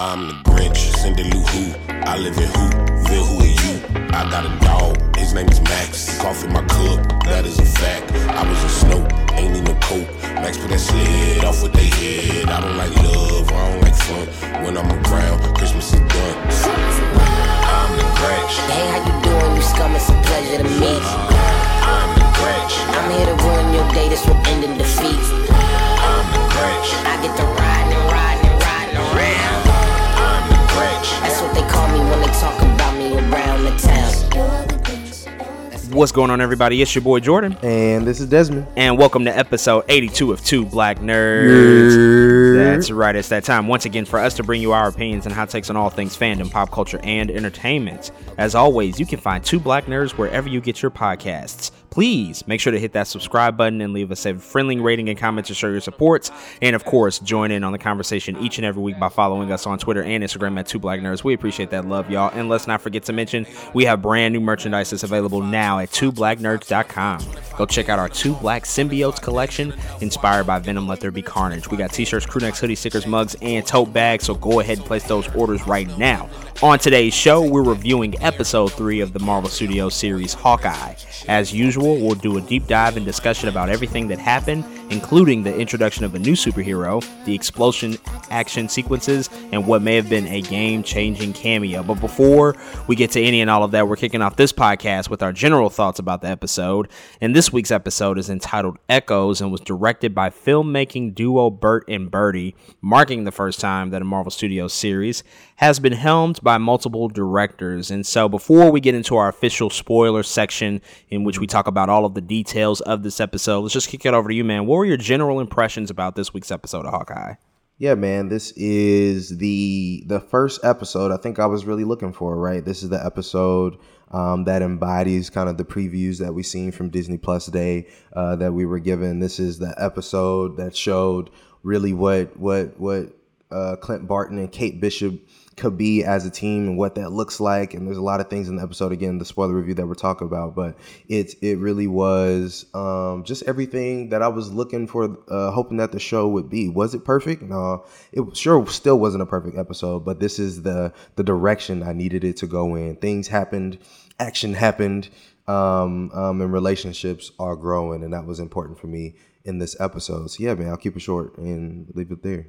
I'm the Grinch, Cindy Lou Who. I live in Whoville, who are you? I got a dog, his name is Max. Coffee my cup, that is a fact. I was a snow, ain't need no coke. Max put that sled off with they head. I don't like love, I don't like fun. When I'm around, Christmas is done. I'm the Grinch. Hey, how you doing? You scum, it's a pleasure to meet you. I'm the Grinch. I'm here to ruin your day, this will end in defeat. I'm the Grinch. I get to riding and riding and riding around. I'm the Grinch. That's what they call me when they talk about me around the town. What's going on, everybody? It's your boy Jordan, And this is Desmond. and welcome to episode 82 of Two Black Nerds. That's right, it's that time once again for us to bring you our opinions and hot takes on all things fandom, pop culture, and entertainment. As always, you can find Two Black Nerds wherever you get your podcasts. Please make sure to hit that subscribe button and leave us a friendly rating and comment to show your supports. And of course, join in on the conversation each and every week by following us on Twitter and Instagram at Two Black Nerds. We appreciate that love, y'all. And let's not forget to mention we have brand new merchandise that's available now at twoblacknerds.com. Go check out our Two Black Symbiotes collection inspired by Venom Let There Be Carnage. We got t-shirts, crew necks, hoodie stickers, mugs, and tote bags. So go ahead and place those orders right now. On today's show, we're reviewing episode 3 of the Marvel Studios series Hawkeye. As usual, we'll do a deep dive and discussion about everything that happened, including the introduction of a new superhero, the explosion action sequences, and what may have been a game changing cameo. But before we get to any and all of that, we're kicking off this podcast with our general thoughts about the episode. And this week's episode is entitled Echoes and was directed by filmmaking duo Bert and Bertie, marking the first time that a Marvel Studios series has been helmed by multiple directors. And so before we get into our official spoiler section in which we talk about all of the details of this episode, let's just kick it over to you, man. What your general impressions about this week's episode of Hawkeye? Yeah, man, this is the the first episode I think I was really looking for, right? This is the episode um, that embodies kind of the previews that we seen from Disney Plus Day uh, that we were given. This is the episode that showed really what what what uh, Clint Barton and Kate Bishop could be as a team and what that looks like. And there's a lot of things in the episode again, the spoiler review that we're talking about, but it it really was um, just everything that I was looking for, uh, hoping that the show would be. Was it perfect? No, it sure still wasn't a perfect episode, but this is the the direction I needed it to go in. Things happened, action happened, um, um, and relationships are growing, and that was important for me in this episode. So yeah, man, I'll keep it short and leave it there.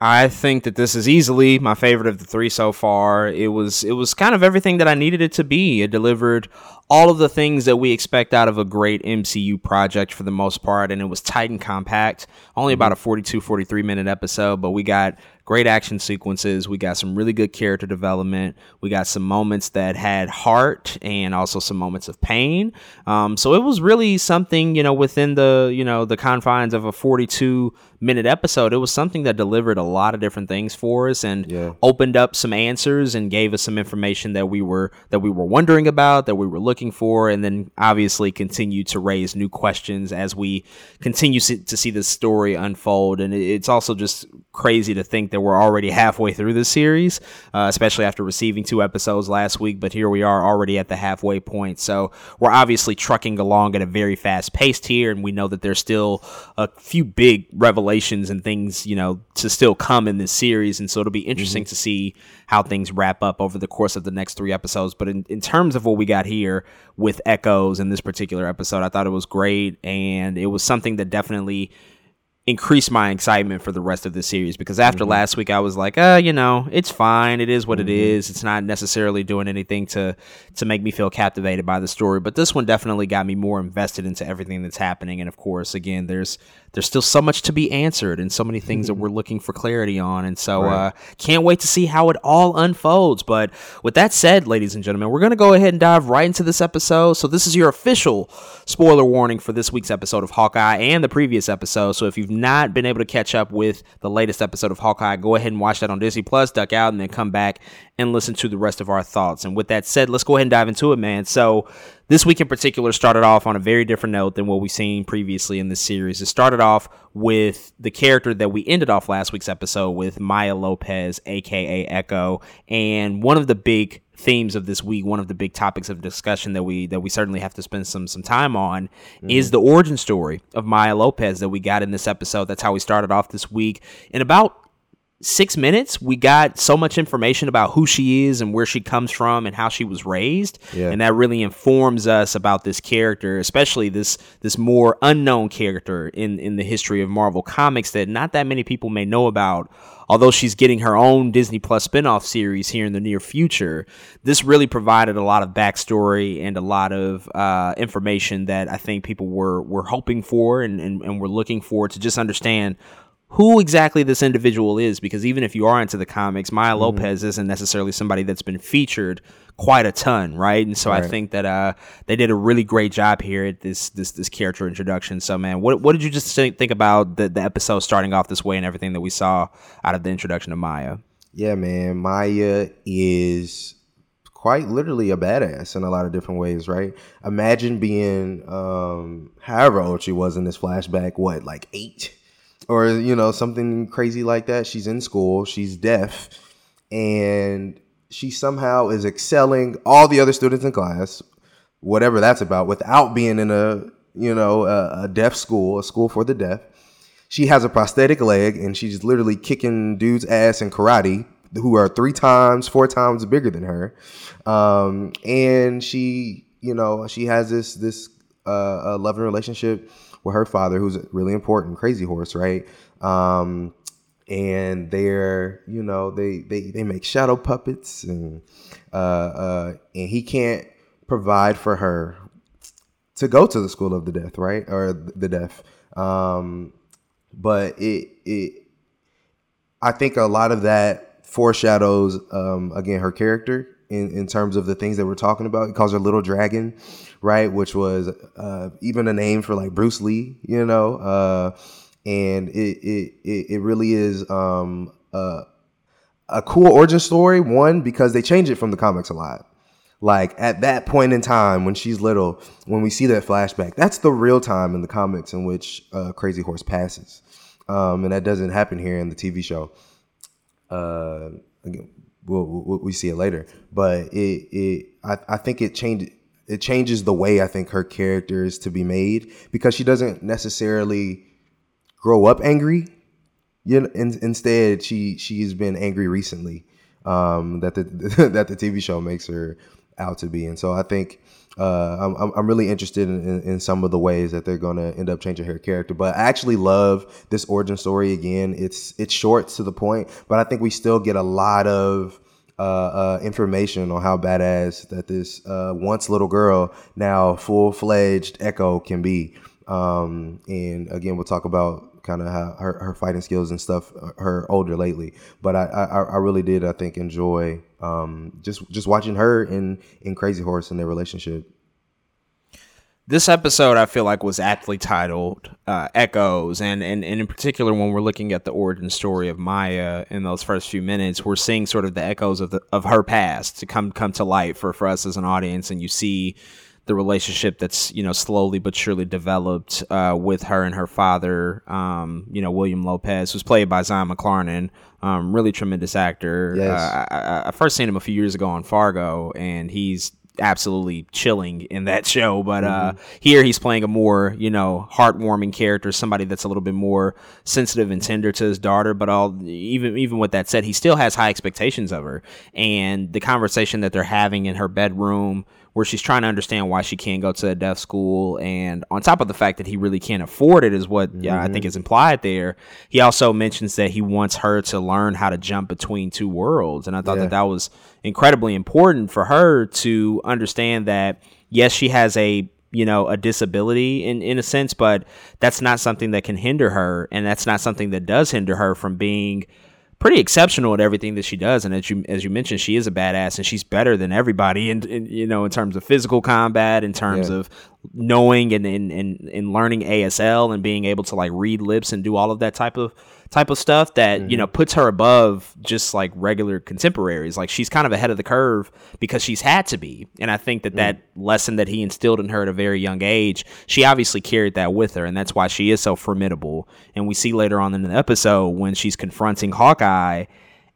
I think that this is easily my favorite of the three so far. It was it was kind of everything that I needed it to be. It delivered all of the things that we expect out of a great MCU project for the most part and it was tight and compact. Only about mm-hmm. a 42 43 minute episode, but we got great action sequences. We got some really good character development. We got some moments that had heart and also some moments of pain. Um, so it was really something, you know, within the, you know, the confines of a 42 minute episode. It was something that delivered a lot of different things for us and Yeah. opened up some answers and gave us some information that we were that we were wondering about, that we were looking for, and then obviously continued to raise new questions as we continue to see this story unfold. And it's also just crazy to think that we're already halfway through this series, uh, especially after receiving two episodes last week. But here we are already at the halfway point. So we're obviously trucking along at a very fast pace here, and we know that there's still a few big revelations and things, you know, to still come in this series. And so it'll be interesting to see how things wrap up over the course of the next three episodes. But in, in terms of what we got here with Echoes in this particular episode, I thought it was great. And it was something that definitely increased my excitement for the rest of the series because after last week I was like, uh, you know, it's fine. It is what it is. It's not necessarily doing anything to to make me feel captivated by the story, but this one definitely got me more invested into everything that's happening and of course, again, there's there's still so much to be answered and so many things that we're looking for clarity on and so uh can't wait to see how it all unfolds. But with that said, ladies and gentlemen, we're going to go ahead and dive right into this episode. So this is your official spoiler warning for this week's episode of Hawkeye and the previous episode. So if you've not been able to catch up with the latest episode of Hawkeye, go ahead and watch that on Disney Plus, duck out, and then come back and listen to the rest of our thoughts. And with that said, let's go ahead and dive into it, man. So this week in particular started off on a very different note than what we've seen previously in this series. It started off with the character that we ended off last week's episode with Maya Lopez, aka Echo, and one of the big themes of this week, one of the big topics of discussion that we that we certainly have to spend some some time on is mm-hmm. the origin story of Maya Lopez that we got in this episode. That's how we started off this week. In about six minutes, we got so much information about who she is and where she comes from and how she was raised, Yeah. and that really informs us about this character, especially this this more unknown character in in the history of Marvel Comics that not that many people may know about. Although she's getting her own Disney Plus spinoff series here in the near future, this really provided a lot of backstory and a lot of uh, information that I think people were were hoping for and, and, and were looking for to just understand who exactly this individual is because even if you are into the comics, Maya Mm-hmm. Lopez isn't necessarily somebody that's been featured quite a ton, right? And so I think that uh, they did a really great job here at this this this character introduction. So man, what what did you just think, think about the, the episode starting off this way and everything that we saw out of the introduction of Maya? Yeah, man. Maya is quite literally a badass in a lot of different ways, right? Imagine being um however old she was in this flashback, what, like eight? Or, you know, something crazy like that. She's in school, she's deaf, and she somehow is excelling all the other students in class, whatever that's about, without being in a, you know, a, a deaf school, a school for the deaf she has a prosthetic leg and she's literally kicking dudes ass in karate who are three times four times bigger than her um, and she you know she has this this uh, loving relationship with her father who's really important crazy horse right? Um, and they're you know they they, they make shadow puppets and uh, uh, and he can't provide for her to go to the school of the deaf right? Or the deaf um, but it it I think a lot of that foreshadows um, again her character in, in terms of the things that we're talking about. He calls her Little Dragon, right? Which was uh, even a name for like Bruce Lee, you know. Uh, and it, it it really is um, a a cool origin story. One because they change it from the comics a lot. Like at that point in time when she's little, when we see that flashback, that's the real time in the comics in which uh, Crazy Horse passes, um, and that doesn't happen here in the TV show. Uh, again, we'll, we'll, we see it later, but it it I, I think it changed it changes the way I think her character is to be made because she doesn't necessarily grow up angry. You know, in, instead, she she has been angry recently um, that the that the TV show makes her out to be, and so I think uh, I'm I'm- really interested in, in, in some of the ways that they're going to end up changing her character. But I actually love this origin story. Again, it's it's short to the point, but I think we still get a lot of uh, uh, information on how badass that this uh, once little girl now full fledged Echo can be. Um, and again, we'll talk about kind of how her, her fighting skills and stuff. uh, Her older lately, but I I, I really did I think enjoy um, just just watching her in in Crazy Horse and their relationship. this episode I feel like was aptly titled uh, Echoes, and, and and in particular when we're looking at the origin story of Maya in those first few minutes, we're seeing sort of the echoes of the of her past to come come to light for for us as an audience, and you see the relationship that's you know slowly but surely developed uh, with her and her father, um, you know William Lopez, who's played by Zahn McClarnon, um, really tremendous actor. Yes. Uh, I, I, first seen him a few years ago on Fargo, and he's absolutely chilling in that show. But uh, here he's playing a more, you know, heartwarming character, somebody that's a little bit more sensitive and tender to his daughter. But all even even with that said, he still has high expectations of her. And the conversation that they're having in her bedroom where she's trying to understand why she can't go to a deaf school and on top of the fact that he really can't afford it is what yeah, I think mm-hmm. is implied there. He also mentions that he wants her to learn how to jump between two worlds and I thought Yeah. that that was incredibly important for her to understand that yes, she has a you know a disability in in a sense, but that's not something that can hinder her, and that's not something that does hinder her from being pretty exceptional at everything that she does. And as you as you mentioned, she is a badass, and she's better than everybody, in, in you know in terms of physical combat, in terms Yeah. of knowing and and, and and learning ASL and being able to like read lips and do all of that type of type of stuff that you know puts her above just like regular contemporaries. Like she's kind of ahead of the curve because she's had to be. And i think that that lesson that he instilled in her at a very young age she obviously carried that with her. And that's why she is so formidable. And we see later on in the episode when she's confronting hawkeye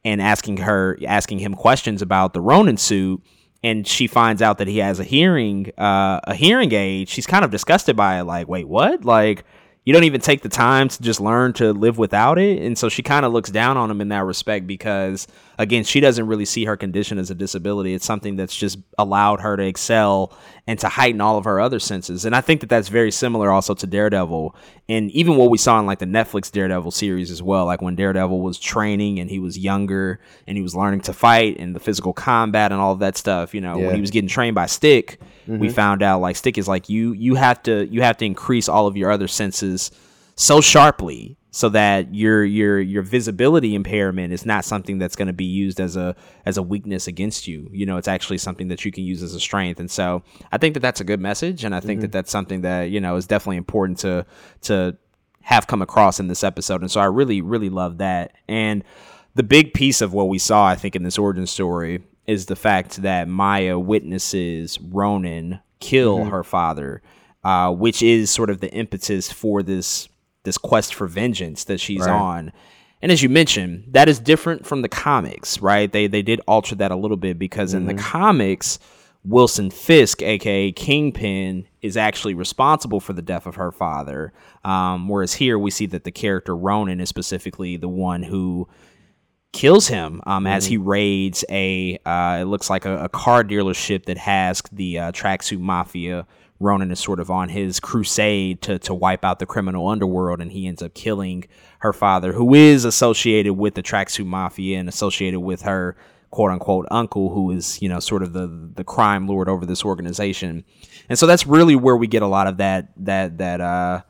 and asking her asking him questions about the ronin suit. And she finds out that he has a hearing uh, a hearing aid. She's kind of disgusted by it. Like wait what? Like you don't even take the time to just learn to live without it. And so she kind of looks down on him in that respect because, again, she doesn't really see her condition as a disability. It's something that's just allowed her to excel and to heighten all of her other senses. And I think that that's very similar also to Daredevil. And even what we saw in like the Netflix Daredevil series as well, like when Daredevil was training and he was younger and he was learning to fight and the physical combat and all of that stuff, you know, Yeah. when he was getting trained by Stick, we mm-hmm. found out like Stick is like you you have to you have to increase all of your other senses so sharply so that your your your visibility impairment is not something that's going to be used as a as a weakness against you. You know it's actually something that you can use as a strength. And so i think that that's a good message and i think that that's something that you know is definitely important to to have come across in this episode. And so i really really love that. And the big piece of what we saw i think in this origin story is the fact that maya witnesses ronin kill her father uh, which is sort of the impetus for this this quest for vengeance that she's Right. on. And as you mentioned, that is different from the comics, right? They they did alter that a little bit because in the comics, Wilson Fisk, aka Kingpin, is actually responsible for the death of her father. Um, whereas here we see that the character Ronin is specifically the one who kills him um, as he raids a uh, it looks like a, a car dealership that has the uh, tracksuit mafia ronin is sort of on his crusade to, to wipe out the criminal underworld and he ends up killing her father who is associated with the tracksuit mafia and associated with her quote unquote uncle who is you know sort of the the crime lord over this organization and so that's really where we get a lot of that that that uh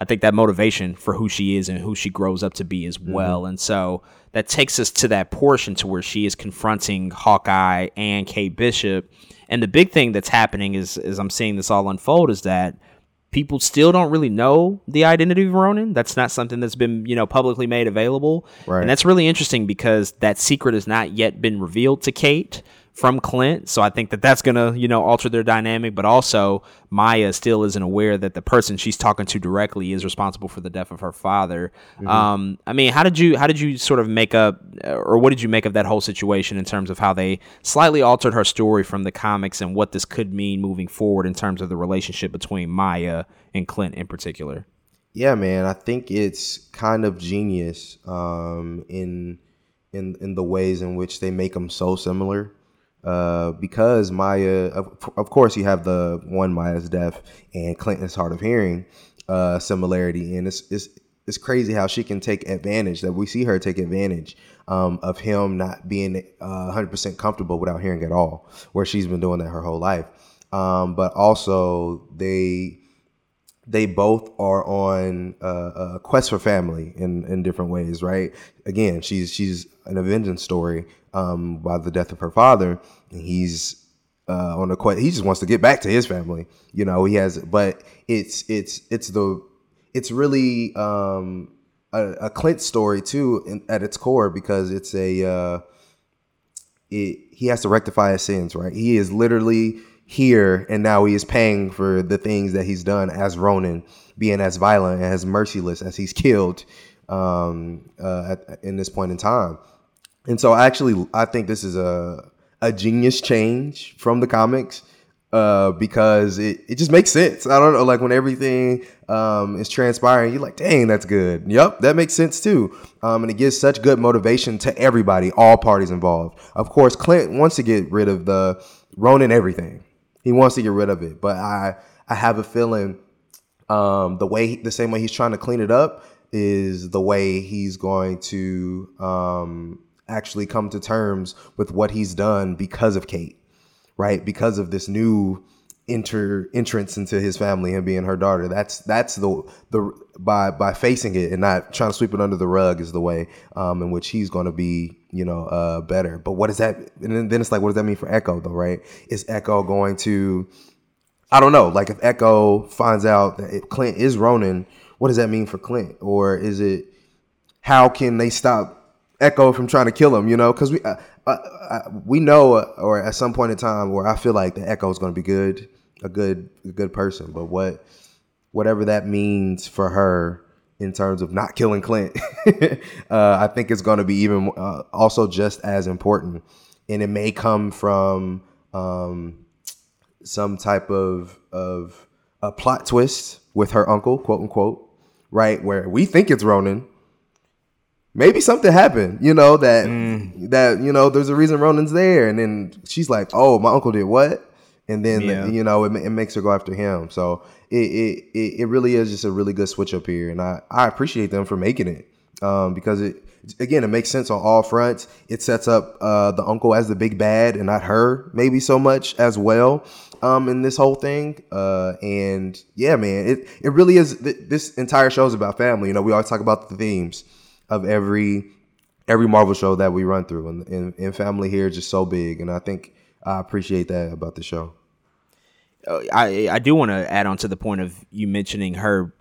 I think that motivation for who she is and who she grows up to be as well. And so that takes us to that portion to where she is confronting Hawkeye and Kate Bishop. And the big thing that's happening is as I'm seeing this all unfold is that people still don't really know the identity of Ronin. That's not something that's been, you know, publicly made available. Right. And that's really interesting because that secret has not yet been revealed to Kate from Clint. So I think that that's going to, you know, alter their dynamic, but also Maya still isn't aware that the person she's talking to directly is responsible for the death of her father. Um, I mean, how did you how did you sort of make up or what did you make of that whole situation in terms of how they slightly altered her story from the comics and what this could mean moving forward in terms of the relationship between Maya and Clint in particular? Yeah, man, I think it's kind of genius um, in in in the ways in which they make them so similar. Uh, because Maya, of, of course, you have the one Maya's deaf and Clinton's hard of hearing uh, similarity, and it's it's it's crazy how she can take advantage that we see her take advantage um, of him not being uh, 100% comfortable without hearing at all, where she's been doing that her whole life. Um, but also they they both are on uh, a quest for family in, in different ways, right? Again, she's she's an vengeance story um, by the death of her father, and he's uh, on a quest. He just wants to get back to his family, you know. He has, but it's it's it's the it's really um, a, a Clint story too in, at its core because it's a uh, it, he has to rectify his sins, right? He is literally here and now he is paying for the things that he's done as Ronin, being as violent and as merciless as he's killed um, uh, at, in this point in time. And so, actually, I think this is a a genius change from the comics uh, because it, it just makes sense. I don't know, like when everything um, is transpiring, you're like, dang, that's good. Yep, that makes sense too. Um, and it gives such good motivation to everybody, all parties involved. Of course, Clint wants to get rid of the Ronin everything. He wants to get rid of it, but I I have a feeling um, the way the same way he's trying to clean it up is the way he's going to um, actually come to terms with what he's done because of Kate, right? Because of this new enter entrance into his family and being her daughter. That's that's the the by by facing it and not trying to sweep it under the rug is the way um, in which he's going to be you know uh, better. But what does that? And then, it's like, what does that mean for Echo though? Right? Is Echo going to? I don't know. Like if Echo finds out that Clint is Ronin, what does that mean for Clint? Or is it how can they stop Echo from trying to kill him? You know, because we uh, uh, uh, we know, or at some point in time, where I feel like the Echo is going to be good, a good a good person. But what whatever that means for her in terms of not killing Clint, uh, I think it's going to be even uh, also just as important, and it may come from. Um, some type of of a plot twist with her uncle, quote unquote, right? Where we think it's Ronin. Maybe something happened, you know, that Mm. that, you know, there's a reason Ronin's there. And then she's like, Oh, my uncle did what? And then Yeah. you know, it, it makes her go after him. So it, it it really is just a really good switch up here. And I, I appreciate them for making it. Um, because it again it makes sense on all fronts. It sets up uh the uncle as the big bad and not her maybe so much as well um in this whole thing uh and yeah man it it really is th- this entire show is about family you know we always talk about the themes of every every marvel show that we run through and, and, and family here is just so big and i think i appreciate that about the show. Uh, I I do want to add on to the point of you mentioning her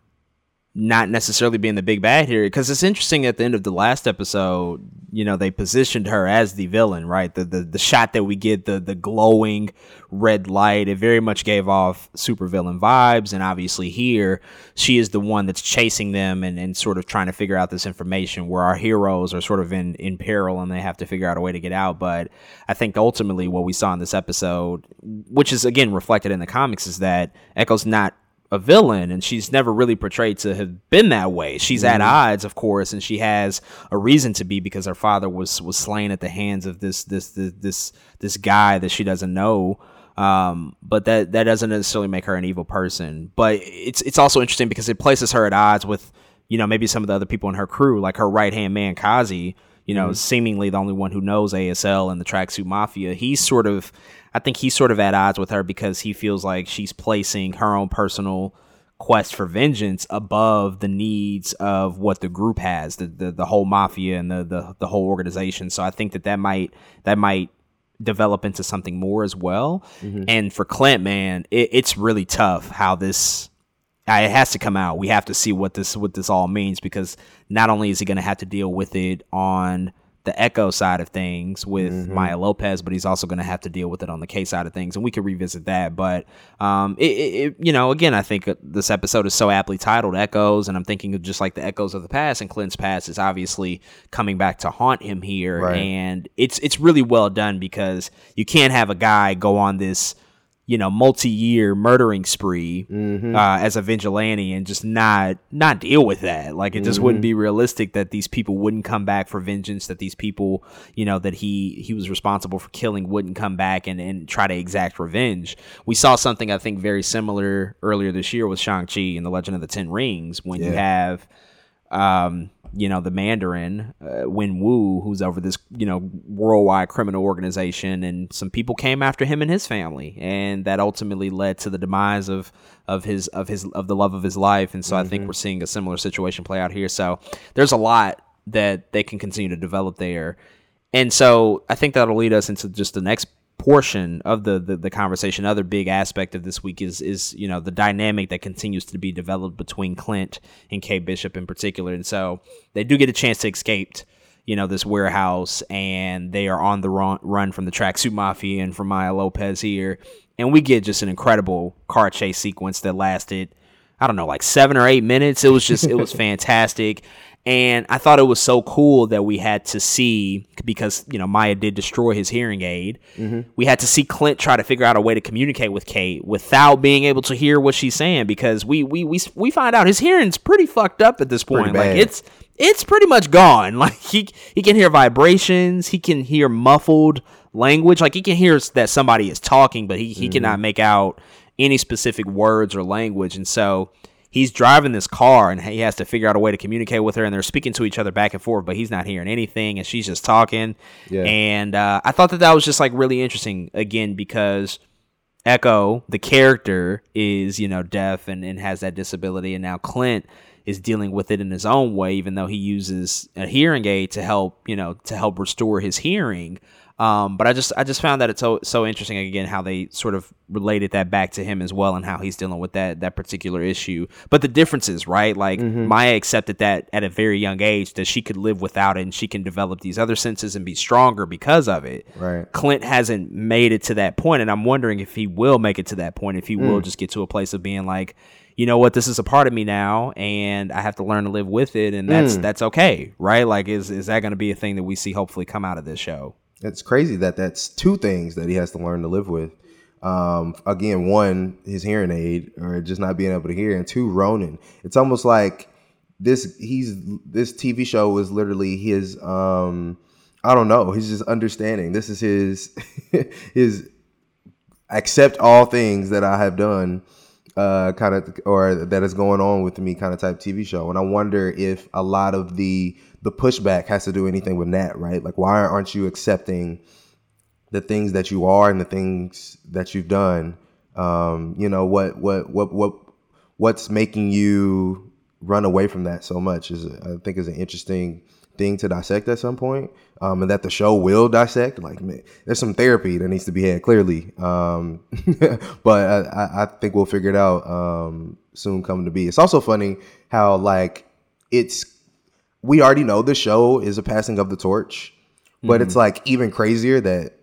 not necessarily being the big bad here because it's interesting at the end of the last episode you know they positioned her as the villain right? The the, the shot that we get the the glowing red light it very much gave off super villain vibes. And obviously here she is the one that's chasing them and, and sort of trying to figure out this information where our heroes are sort of in in peril and they have to figure out a way to get out. But i think ultimately what we saw in this episode which is again reflected in the comics is that echo's not a villain and she's never really portrayed to have been that way. She's at odds, of course, and she has a reason to be because her father was was slain at the hands of this this this this, this guy that she doesn't know. Um, but that that doesn't necessarily make her an evil person. But it's it's also interesting because it places her at odds with you know maybe some of the other people in her crew, like her right hand man Kazi. You know, seemingly the only one who knows ASL and the Tracksuit Mafia. He's sort of I think he's sort of at odds with her because he feels like she's placing her own personal quest for vengeance above the needs of what the group has, the the, the whole mafia and the, the the whole organization. So I think that that might that might develop into something more as well. Mm-hmm. And for Clint, man, it, it's really tough how this. It has to come out. We have to see what this what this all means because not only is he going to have to deal with it on the Echo side of things with Maya Lopez, but he's also going to have to deal with it on the K side of things, and we could revisit that. But um, it, it, it- you know, again, I think uh, this episode is so aptly titled "Echoes," and I'm thinking of just like the echoes of the past, and Clint's past is obviously coming back to haunt him here, Right. and it's it's really well done because you can't have a guy go on this you know multi-year murdering spree uh, as a vigilante and just not not deal with that. Like it just wouldn't be realistic that these people wouldn't come back for vengeance that these people you know that he he was responsible for killing wouldn't come back and, and try to exact revenge. We saw something i think very similar earlier this year with shang-chi and the legend of the ten rings when you have um, you know, the Mandarin, uh, Wenwu, who's over this, you know, worldwide criminal organization, and some people came after him and his family, and that ultimately led to the demise of of his of his of the love of his life. And so I think we're seeing a similar situation play out here. So there's a lot that they can continue to develop there, and so I think that'll lead us into just the next portion of the, the the conversation other big aspect of this week is is you know the dynamic that continues to be developed between Clint and K Bishop in particular and so they do get a chance to escape you know this warehouse and they are on the run, run from the tracksuit mafia and from Maya Lopez here and we get just an incredible car chase sequence that lasted I don't know, like seven or eight minutes. It was just, it was fantastic. And I thought it was so cool that we had to see, because, you know, Maya did destroy his hearing aid. Mm-hmm. We had to see Clint try to figure out a way to communicate with Kate without being able to hear what she's saying, because we, we, we, we find out his hearing's pretty fucked up at this point. Like it's, it's pretty much gone. Like he, he can hear vibrations. He can hear muffled language. Like he can hear that somebody is talking, but he, he mm-hmm. cannot make out any specific words or language. And so he's driving this car and he has to figure out a way to communicate with her and they're speaking to each other back and forth, but he's not hearing anything and she's just talking. Yeah. And uh, I thought that that was just like really interesting again because Echo, the character, is, you know, deaf and, and has that disability. And now Clint is dealing with it in his own way, even though he uses a hearing aid to help, you know, to help restore his hearing. Um, but I just I just found that it's so so interesting again how they sort of related that back to him as well and how he's dealing with that that particular issue. But the differences, right? Like Maya accepted that at a very young age that she could live without it and she can develop these other senses and be stronger because of it. Right. Clint hasn't made it to that point, and I'm wondering if he will make it to that point. If he will Mm. just get to a place of being like, you know what, this is a part of me now, and I have to learn to live with it, and Mm. that's that's okay, right? Like, is is that going to be a thing that we see hopefully come out of this show? It's crazy that that's two things that he has to learn to live with. Um, again, one, his hearing aid or just not being able to hear, and two, Ronin. It's almost like this he's this TV show was literally his um I don't know, he's just understanding. This is his his accept all things that I have done uh kind of or that is going on with me kind of type TV show. And I wonder if a lot of the the pushback has to do anything with that, right? Like why aren't you accepting the things that you are and the things that you've done? Um, you know, what what what what what's making you run away from that so much is I think is an interesting thing to dissect at some point, um, and that the show will dissect. Like, man, there's some therapy that needs to be had clearly, um, but I, I, think we'll figure it out um, soon. Coming to be, it's also funny how like it's we already know the show is a passing of the torch, but mm-hmm. it's like even crazier that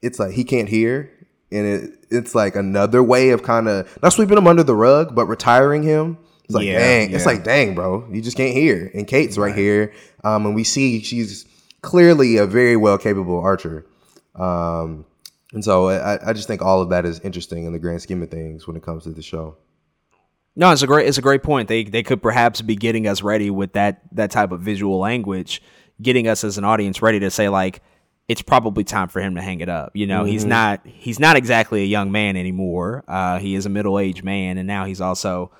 it's like he can't hear, and it it's like another way of kind of not sweeping him under the rug, but retiring him it's like, yeah, dang, yeah. it's like, dang, bro, you just can't hear. And Kate's right, right here. Um, and we see she's clearly a very well capable archer. Um, and so I, I just think all of that is interesting in the grand scheme of things when it comes to the show. No, it's a great it's a great point. They they could perhaps be getting us ready with that that type of visual language, getting us as an audience ready to say like it's probably time for him to hang it up. You know, mm-hmm. he's not he's not exactly a young man anymore. Uh, he is a middle aged man, and now he's also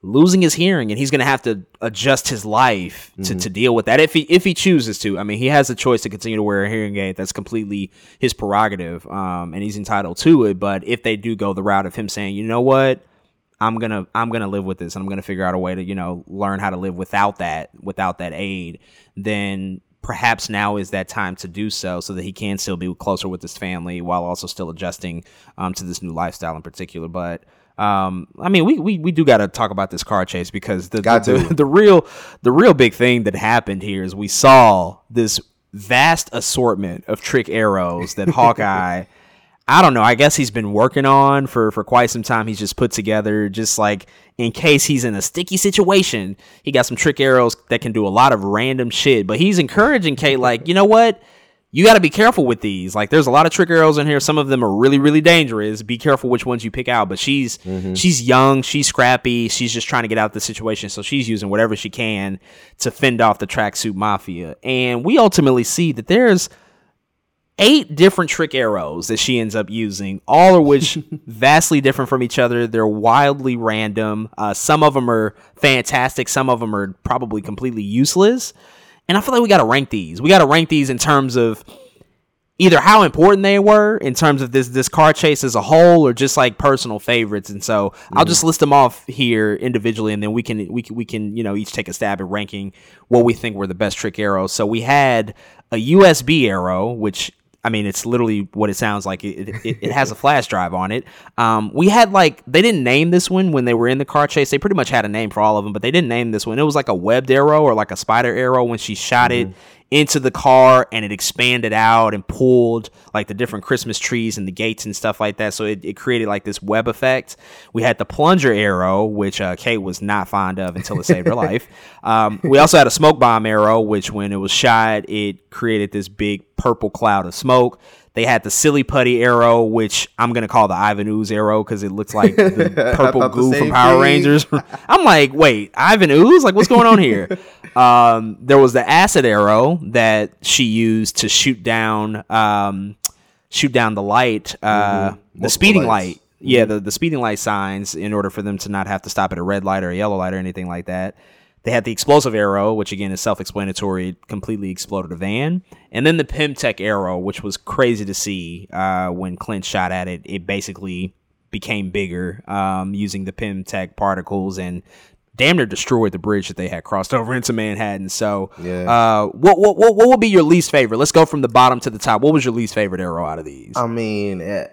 losing his hearing and he's going to have to adjust his life to, mm-hmm. to deal with that if he if he chooses to i mean he has a choice to continue to wear a hearing aid that's completely his prerogative um, and he's entitled to it but if they do go the route of him saying you know what i'm gonna i'm gonna live with this and i'm gonna figure out a way to you know learn how to live without that without that aid then perhaps now is that time to do so so that he can still be closer with his family while also still adjusting um, to this new lifestyle in particular but um, I mean, we, we, we do got to talk about this car chase because the the, the, the real the real big thing that happened here is we saw this vast assortment of trick arrows that Hawkeye. I don't know. I guess he's been working on for for quite some time. He's just put together just like in case he's in a sticky situation. He got some trick arrows that can do a lot of random shit. But he's encouraging Kate, like, you know what? you got to be careful with these. Like, there's a lot of trick arrows in here. Some of them are really, really dangerous. Be careful which ones you pick out. But she's mm-hmm. she's young, she's scrappy, she's just trying to get out of the situation. So she's using whatever she can to fend off the tracksuit mafia. And we ultimately see that there's eight different trick arrows that she ends up using, all of which vastly different from each other. They're wildly random. Uh, some of them are fantastic. Some of them are probably completely useless. And I feel like we got to rank these. We got to rank these in terms of either how important they were in terms of this this car chase as a whole or just like personal favorites and so mm-hmm. I'll just list them off here individually and then we can we can we can you know each take a stab at ranking what we think were the best trick arrows so we had a USB arrow which I mean, it's literally what it sounds like. It, it, it has a flash drive on it. Um, we had like they didn't name this one when they were in the car chase. They pretty much had a name for all of them, but they didn't name this one. It was like a webbed arrow or like a spider arrow when she shot mm-hmm. it into the car and it expanded out and pulled like the different Christmas trees and the gates and stuff like that. So it, it created like this web effect. We had the plunger arrow, which uh, Kate was not fond of until it saved her life. Um, we also had a smoke bomb arrow, which when it was shot, it created this big purple cloud of smoke. They had the silly putty arrow, which I'm gonna call the Ivan Ooze arrow because it looks like the purple goo from Power thing. Rangers. I'm like, wait, Ivan Ooze? Like, what's going on here? um, there was the acid arrow that she used to shoot down, um, shoot down the light, uh, mm-hmm. the speeding lights. light. Yeah, mm-hmm. the, the speeding light signs in order for them to not have to stop at a red light or a yellow light or anything like that. They had the explosive arrow, which again is self-explanatory, completely exploded a van, and then the Pym Tech arrow, which was crazy to see uh, when Clint shot at it. It basically became bigger um, using the Pym Tech particles and damn near destroyed the bridge that they had crossed over into Manhattan. So, yeah. uh, what, what what what would be your least favorite? Let's go from the bottom to the top. What was your least favorite arrow out of these? I mean, eh,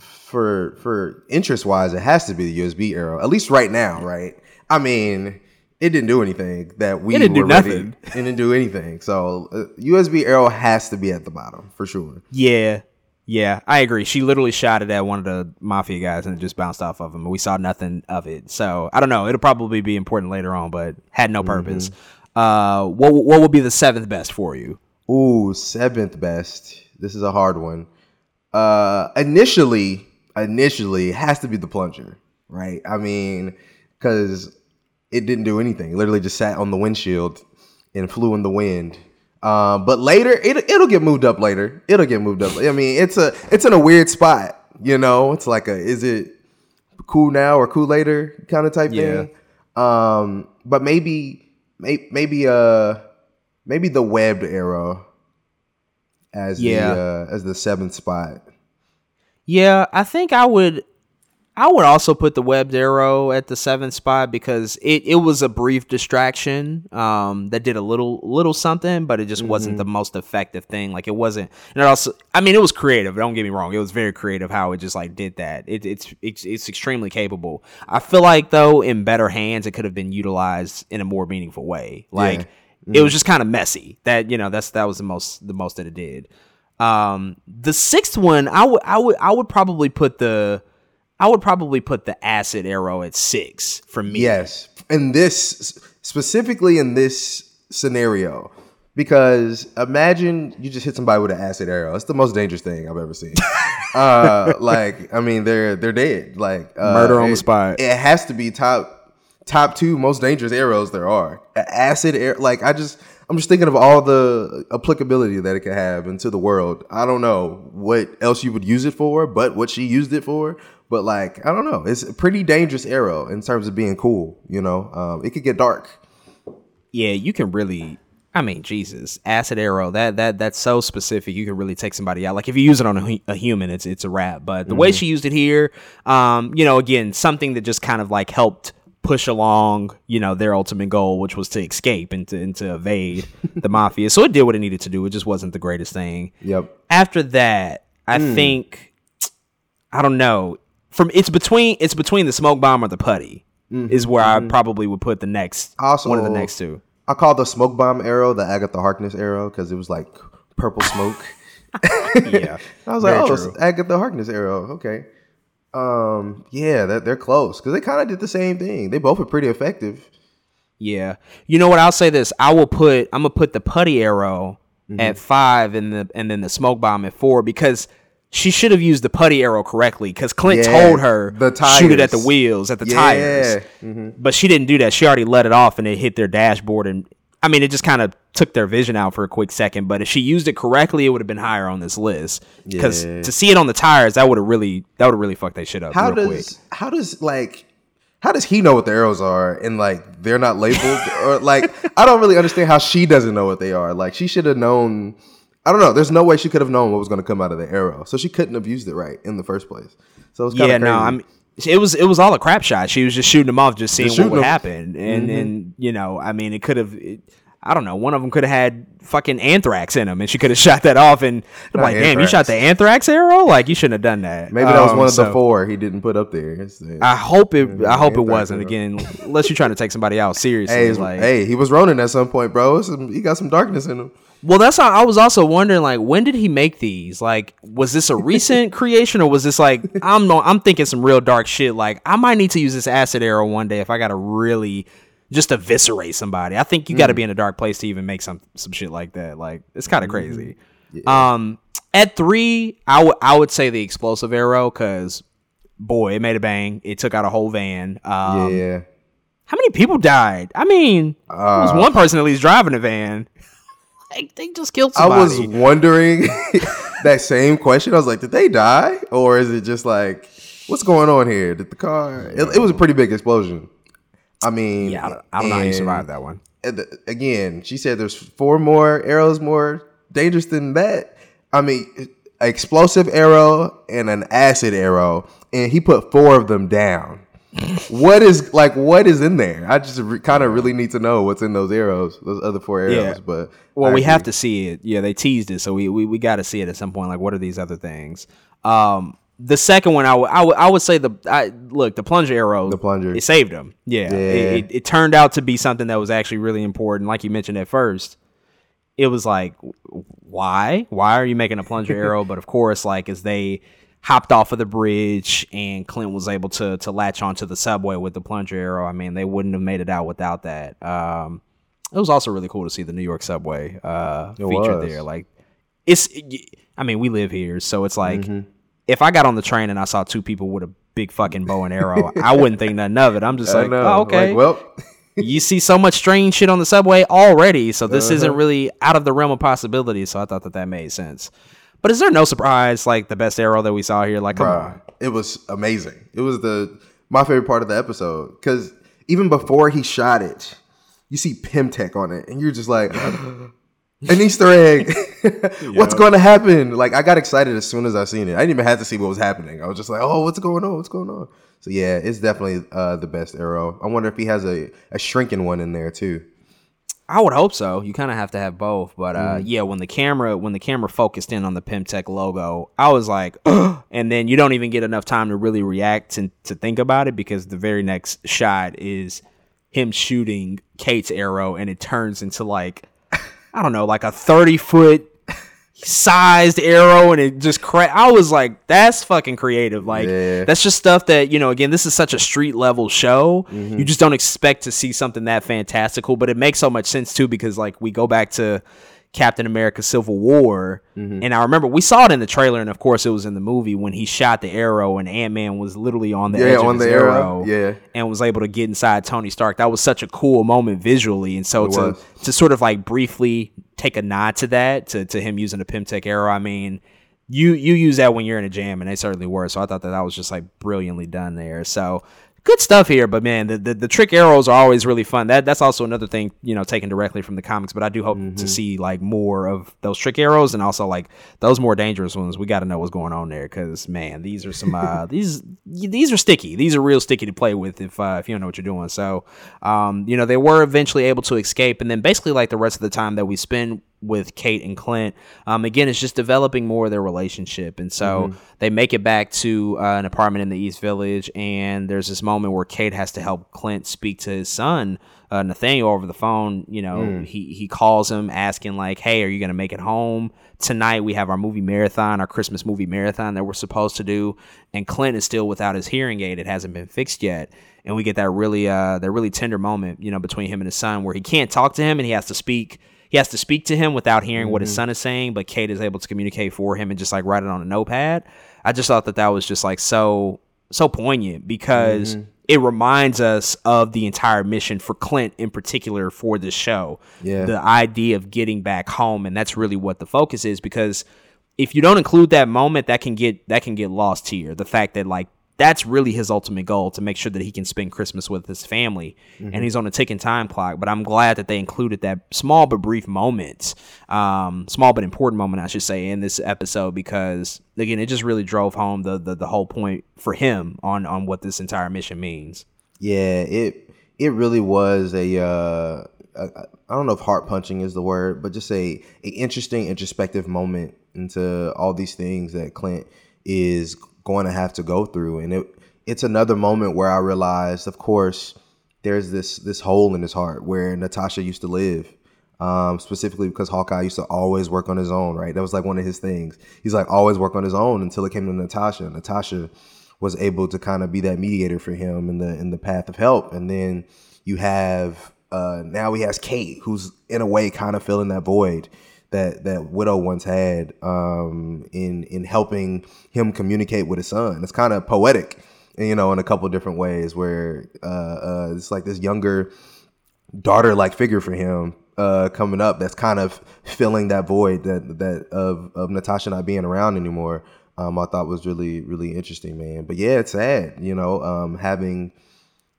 for for interest wise, it has to be the USB arrow. At least right now, right? I mean, it didn't do anything that we it didn't do nothing. It didn't do anything. So uh, USB arrow has to be at the bottom for sure. Yeah, yeah, I agree. She literally shot it at one of the mafia guys and it just bounced off of him. We saw nothing of it. So I don't know. It'll probably be important later on, but had no purpose. Mm-hmm. Uh, what what would be the seventh best for you? Ooh, seventh best. This is a hard one. Uh, initially, initially, has to be the plunger, right? I mean, because it didn't do anything. It literally just sat on the windshield and flew in the wind. Um, but later, it, it'll get moved up later. It'll get moved up. I mean, it's a it's in a weird spot. You know, it's like a is it cool now or cool later kind of type Yeah. thing. Um, but maybe may, maybe uh maybe the webbed arrow as Yeah. the uh, as the seventh spot. Yeah, I think I would. I would also put the webbed arrow at the seventh spot because it, it was a brief distraction um, that did a little little something, but it just wasn't the most effective thing. Like it wasn't, and it also, I mean, it was creative. Don't get me wrong; it was very creative how it just like did that. It, it's it's it's extremely capable. I feel like though, in better hands, it could have been utilized in a more meaningful way. Like it was just kind of messy. That you know, that's that was the most the most that it did. Um, the sixth one, I would, I would, I would probably put the, I would probably put the acid arrow at six for me. Yes, in this specifically in this scenario, because imagine you just hit somebody with an acid arrow. It's the most dangerous thing I've ever seen. uh, like, I mean, they're they're dead. Like uh, Murder on the spot. It has to be top top two most dangerous arrows there are. Acid air, like I just. I'm just thinking of all the applicability that it could have into the world. I don't know what else you would use it for, but what she used it for. But like, I don't know. It's a pretty dangerous arrow in terms of being cool. You know, um, it could get dark. yeah, you can really. I mean, Jesus, acid arrow. That that that's so specific. You can really take somebody out. Like if you use it on a, a human, it's it's a wrap. But the way she used it here, um, you know, again, something that just kind of like helped push along, you know, their ultimate goal, which was to escape and to and to evade the mafia. So it did what it needed to do. It just wasn't the greatest thing. Yep. after that, I think I don't know. From it's between it's between the smoke bomb or the putty mm-hmm. is where I mm-hmm. probably would put the next Also- one of the next two. I call the smoke bomb arrow the Agatha Harkness arrow because it was like purple smoke. Yeah, I was like, oh, true. it's Agatha Harkness arrow. Okay. Um. Yeah, that they're close because they kind of did the same thing. They both were pretty effective. yeah. You know what? I'll say this. I will put I'm gonna put the putty arrow mm-hmm. at five and the and then the smoke bomb at four because. She should have used the putty arrow correctly because Clint Yeah, told her the shoot it at the wheels at the Yeah. tires. Mm-hmm. But she didn't do that. She already let it off and it hit their dashboard. And I mean, it just kind of took their vision out for a quick second. But if she used it correctly, it would have been higher on this list. Because Yeah. to see it on the tires, that would have really that would have really fucked that shit up. How real does how does like how does he know what the arrows are and like they're not labeled or like I don't really understand how she doesn't know what they are. Like she should have known. I don't know. There's no way she could have known what was going to come out of the arrow, so she couldn't have used it right in the first place. So it's. Yeah, crazy. no, I mean. It was it was all a crap shot. She was just shooting them off, just seeing what would them. happen, and and you know, I mean, it could have. I don't know. One of them could have had fucking anthrax in them, and she could have shot that off. And I'm like, damn, you shot the anthrax arrow? Like, you shouldn't have done that. Maybe that was Um, one of the four he didn't put up there. It's- I hope it. I hope it wasn't. arrow. Again, unless you're trying to take somebody out seriously. hey, like, hey, he was Ronin at some point, bro. Some- he got some darkness in him. Well, that's how I was also wondering. Like, when did he make these? Like, was this a recent creation or was this like I'm no, I'm thinking some real dark shit. Like, I might need to use this acid arrow one day if I got to really just eviscerate somebody. I think you got to be in a dark place to even make some some shit like that. Like, it's kind of crazy. Um, at three, I would I would say the explosive arrow because boy, it made a bang. It took out a whole van. Um, yeah. How many people died? I mean, there was Uh, one person at least driving a van. Like, they just killed somebody. I was wondering that same question. I was like, did they die? Or is it just like, what's going on here? Did the car, it, it was a pretty big explosion. I mean, yeah, I don't, I don't know how you and- survived that one. and the- again, she said there's four more arrows more dangerous than that. I mean, explosive arrow and an acid arrow, and he put four of them down. What is like what is in there? I just re- kind of really need to know what's in those arrows, those other four arrows. Yeah. But Well, I we have to see it. Yeah, they teased it, so we we, we got to see it at some point. Like, what are these other things? Um, the second one, I would I would would say the I look the plunger arrow. The plunger. it saved him. Yeah, Yeah. It, it, it turned out to be something that was actually really important. Like you mentioned at first, it was like, why? Why are you making a plunger arrow? But of course, like as they hopped off of the bridge and Clint was able to to latch onto the subway with the plunger arrow. I mean, they wouldn't have made it out without that. Um, it was also really cool to see the New York subway uh, featured was. there. Like, it's. I mean, we live here, so it's like Mm-hmm. if I got on the train and I saw two people with a big fucking bow and arrow, I wouldn't think nothing of it. I'm just I like, oh, okay, Like, well, you see so much strange shit on the subway already, so this Uh-huh. isn't really out of the realm of possibility. So I thought that that made sense. But is there no surprise like the best arrow that we saw here? Like. Bruh, it was amazing. It was the my favorite part of the episode because even before he shot it, you see Pym Tech on it, and you're just like, an Easter egg. what's going to happen? Like I got excited as soon as I seen it. I didn't even have to see what was happening. I was just like, oh, what's going on? What's going on? So yeah, it's definitely uh, the best arrow. I wonder if he has a, a shrinking one in there too. I would hope so. You kind of have to have both, but uh, Mm-hmm. yeah, when the camera when the camera focused in on the Pym Tech logo, I was like, and then you don't even get enough time to really react and to think about it because the very next shot is him shooting Kate's arrow, and it turns into like I don't know, like a thirty foot sized arrow and it just cra- I was like that's fucking creative like Yeah. that's just stuff that you know again this is such a street level show Mm-hmm. you just don't expect to see something that fantastical but it makes so much sense too because like we go back to Captain America Civil War Mm-hmm. and I remember we saw it in the trailer and of course it was in the movie when he shot the arrow and Ant-Man was literally on the Yeah, edge of on the arrow. Yeah. and was able to get inside Tony Stark. That was such a cool moment visually, and so It to was. to sort of like briefly take a nod to that, to, to him using a Pym Tech arrow. I mean, you you use that when you're in a jam, and they certainly were. So I thought that that was just like brilliantly done there. So good stuff here, but man, the, the, the trick arrows are always really fun. That that's also another thing, you know, taken directly from the comics. But I do hope Mm-hmm. to see like more of those trick arrows, and also like those more dangerous ones. We got to know what's going on there, because man, these are some uh, these these are sticky. These are real sticky to play with if uh, if you don't know what you're doing. So, um, you know, they were eventually able to escape, and then basically like the rest of the time that we spend with Kate and Clint, um, again, it's just developing more of their relationship, and so they make it back to uh, an apartment in the East Village, and there's this moment where Kate has to help Clint speak to his son. Uh, Nathaniel over the phone, you know, he he calls him asking like, "Hey, are you gonna make it home tonight? We have our movie marathon, our Christmas movie marathon that we're supposed to do." And Clint is still without his hearing aid; it hasn't been fixed yet. And we get that really uh that really tender moment, you know, between him and his son, where he can't talk to him and he has to speak. He has to speak to him without hearing what his mm-hmm. son is saying, but Kate is able to communicate for him and just like write it on a notepad. I just thought that that was just like so so poignant because mm-hmm. it reminds us of the entire mission for Clint in particular for this show. Yeah. The idea of getting back home and that's really what the focus is because if you don't include that moment that can get that can get lost here. The fact that like that's really his ultimate goal to make sure that he can spend Christmas with his family and he's on a ticking time clock. But I'm glad that they included that small but brief moment, um, small but important moment, I should say, in this episode because again, it just really drove home the, the the whole point for him on on what this entire mission means. Yeah, it it really was a uh, I don't know if heart punching is the word, but just a, a interesting introspective moment into all these things that Clint is going to have to go through, and it it's another moment where I realized, of course, there's this this hole in his heart where Natasha used to live. Um, specifically because Hawkeye used to always work on his own, right? That was like one of his things. He's like always work on his own until it came to Natasha. Natasha was able to kind of be that mediator for him in the in the path of help. And then you have uh, now he has Kate, who's in a way kind of filling that void that that Widow once had um, in in helping him communicate with his son. It's kind of poetic, you know, in a couple different ways where uh, uh, it's like this younger daughter like figure for him uh, coming up that's kind of filling that void that that of of Natasha not being around anymore. Um, I thought was really really interesting, man. But yeah, it's sad, you know, um, having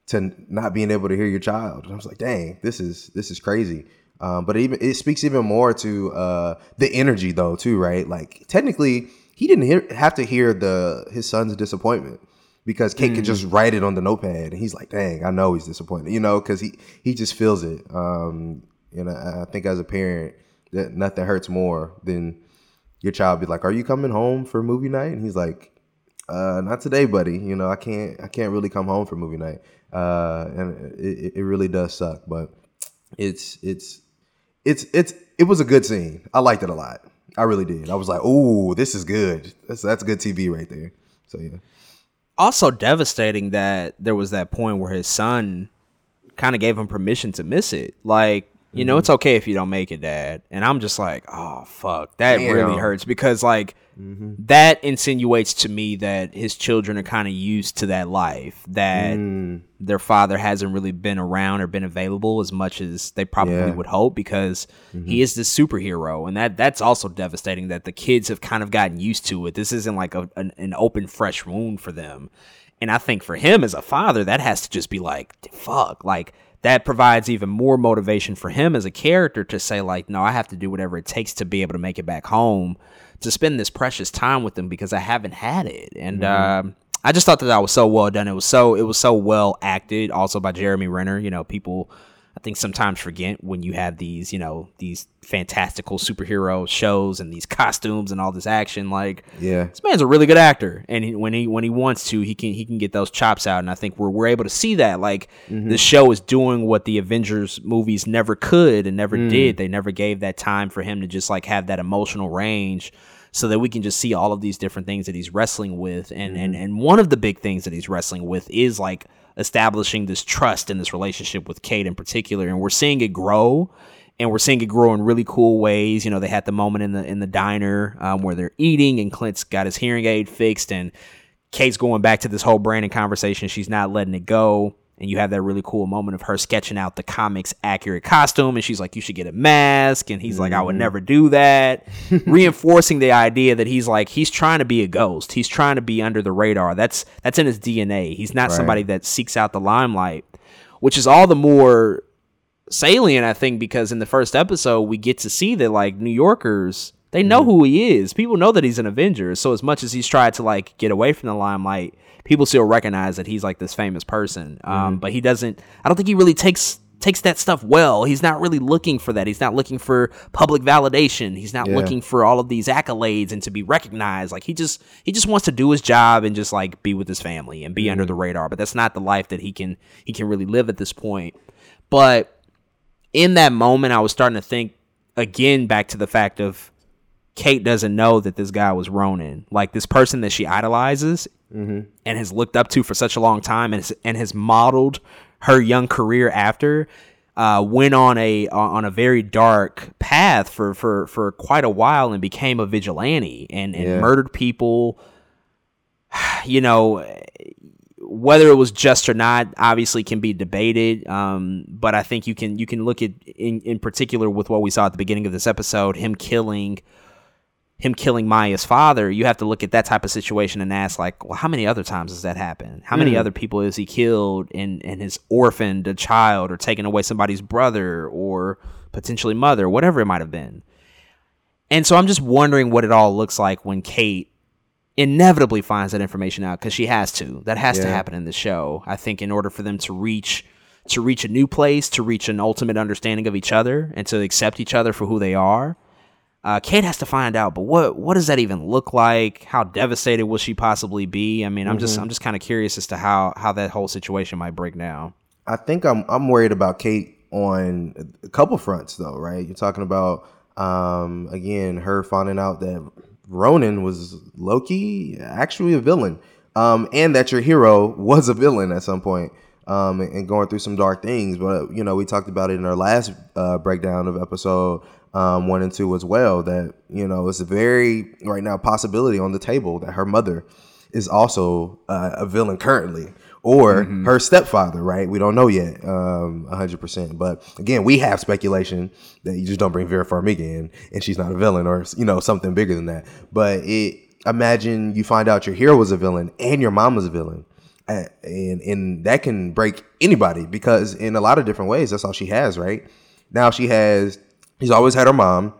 to not being able to hear your child. And I was like, dang, this is this is crazy. Um, but it even it speaks even more to uh, the energy though too, right? Like technically, he didn't hear, have to hear the his son's disappointment because Kate could just write it on the notepad, and he's like, dang, I know he's disappointed, you know, because he he just feels it. Um, and I, I think as a parent, that nothing hurts more than your child be like, "Are you coming home for movie night?" And he's like, uh, "Not today, buddy. You know, I can't. I can't really come home for movie night." Uh, and it, it really does suck, but it's it's it's it's it was a good scene. I liked it a lot. I really did. I was like, "Oh, this is good. That's that's good TV right there." So yeah, Also devastating that there was that point where his son kind of gave him permission to miss it. Like you know, mm-hmm. it's okay if you don't make it, Dad. And I'm just like, oh fuck, that Damn. really hurts. Because like mm-hmm. that insinuates to me that his children are kind of used to that life that mm. their father hasn't really been around or been available as much as they probably Yeah. would hope because he mm-hmm. is this superhero. And that that's also devastating that the kids have kind of gotten used to it. This isn't like a, an, an open fresh wound for them. And i think for him as a father that has to just be like fuck like that provides even more motivation for him as a character to say like no i have to do whatever it takes to be able to make it back home to spend this precious time with them because i haven't had it and um I just thought that that was so well done. It was so it was so well acted, also by Jeremy Renner. You know, people I think sometimes forget when you have these, you know, these fantastical superhero shows and these costumes and all this action. Like, Yeah. this man's a really good actor, and he, when he when he wants to, he can he can get those chops out. And I think we're we're able to see that. Like, mm-hmm. the show is doing what the Avengers movies never could and never mm. did. They never gave that time for him to just like have that emotional range so that we can just see all of these different things that he's wrestling with. And and and one of the big things that he's wrestling with is like establishing this trust in this relationship with Kate in particular. And we're seeing it grow and we're seeing it grow in really cool ways. You know they had the moment in the in the diner um, where they're eating and Clint's got his hearing aid fixed and Kate's going back to this whole Brandon conversation. She's not letting it go and you have that really cool moment of her sketching out the comics accurate costume and she's like you should get a mask and he's like i would mm-hmm. never do that. Reinforcing the idea that he's like he's trying to be a ghost. He's trying to be under the radar. That's that's in his dna he's not somebody that seeks out the limelight which is all the more salient i think because in the first episode we get to see that like new yorkers they know mm-hmm. who he is. People know that he's an avenger. So as much as he's tried to like get away from the limelight people still recognize that he's like this famous person. Um, but he doesn't i don't think he really takes takes that stuff well. He's not really looking for that. He's not looking for public validation. He's not Yeah. looking for all of these accolades and to be recognized. Like he just he just wants to do his job and just like be with his family and be under the radar. But that's not the life that he can he can really live at this point. But in that moment, I was starting to think again back to the fact of Kate doesn't know that this guy was Ronin, like this person that she idolizes and has looked up to for such a long time, and has, and has modeled her young career after. Uh, went on a on a very dark path for for for quite a while and became a vigilante and and Yeah. murdered people. You know, whether it was just or not obviously can be debated um, but i think you can you can look at in, in particular with what we saw at the beginning of this episode him killing him killing maya's father you have to look at that type of situation and ask like well how many other times has that happened how many mm. other people has he killed and and has orphaned a child or taken away somebody's brother or potentially mother whatever it might have been and so i'm just wondering what it all looks like when kate inevitably finds that information out because she has to. That has to happen in the show. I think in order for them to reach to reach a new place, to reach an ultimate understanding of each other, and to accept each other for who they are. Uh, Kate has to find out, but what what does that even look like? How devastated will she possibly be? I mean, I'm just I'm just kind of curious as to how how that whole situation might break down. I think I'm I'm worried about Kate on a couple fronts though, right? You're talking about um again her finding out that Ronin was Loki actually a villain. Um and that your hero was a villain at some point. Um and, and going through some dark things, but you know, we talked about it in our last uh breakdown of episode um 1 and 2 as well that you know, it's a very right now possibility on the table that her mother is also uh, a villain currently or her stepfather right? We don't know yet um 100% but again we have speculation that you just don't bring Vera Farmiga in and she's not a villain or you know something bigger than that. But it imagine you find out your hero was a villain and your mom was a villain. And and that can break anybody because in a lot of different ways that's all she has right? Now she has she's always had her mom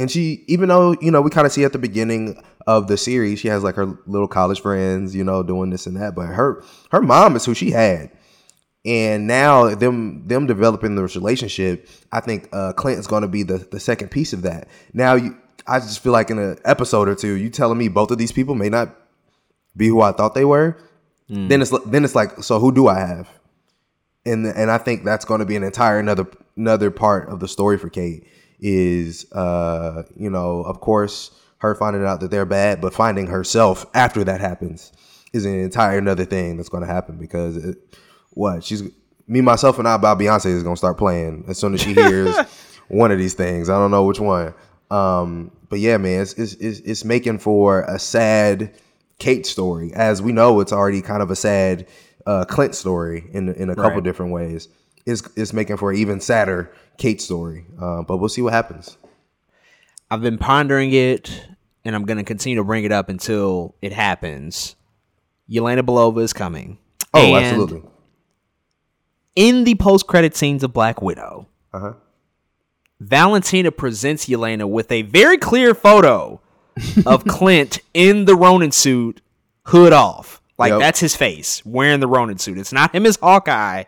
and she, even though, you know, we kind of see at the beginning of the series, she has like her little college friends, you know, doing this and that. But her her mom is who she had. And now them them developing this relationship, I think uh Clinton's gonna be the, the second piece of that. Now you I just feel like in an episode or two, you telling me both of these people may not be who I thought they were, then it's then it's like, so who do I have? and and I think that's going to be an entire another another part of the story for Kate is uh you know of course her finding out that they're bad but finding herself after that happens is an entire another thing that's going to happen because it, what she's me myself and I about Beyonce is going to start playing as soon as she hears one of these things. I don't know which one. Um, but yeah, man, it's, it's it's it's making for a sad Kate story. As we know, it's already kind of a sad uh, Clint story in in a couple Right. different ways. It's it's making for an even sadder Kate story. Uh, but we'll see what happens. I've been pondering it, and I'm going to continue to bring it up until it happens. Yelena Belova is coming. Oh, And absolutely. In the post-credit scenes of Black Widow, Uh-huh. Valentina presents Yelena with a very clear photo of Clint in the Ronin suit, hood off. Like Yep. that's his face wearing the Ronin suit. It's not him as Hawkeye,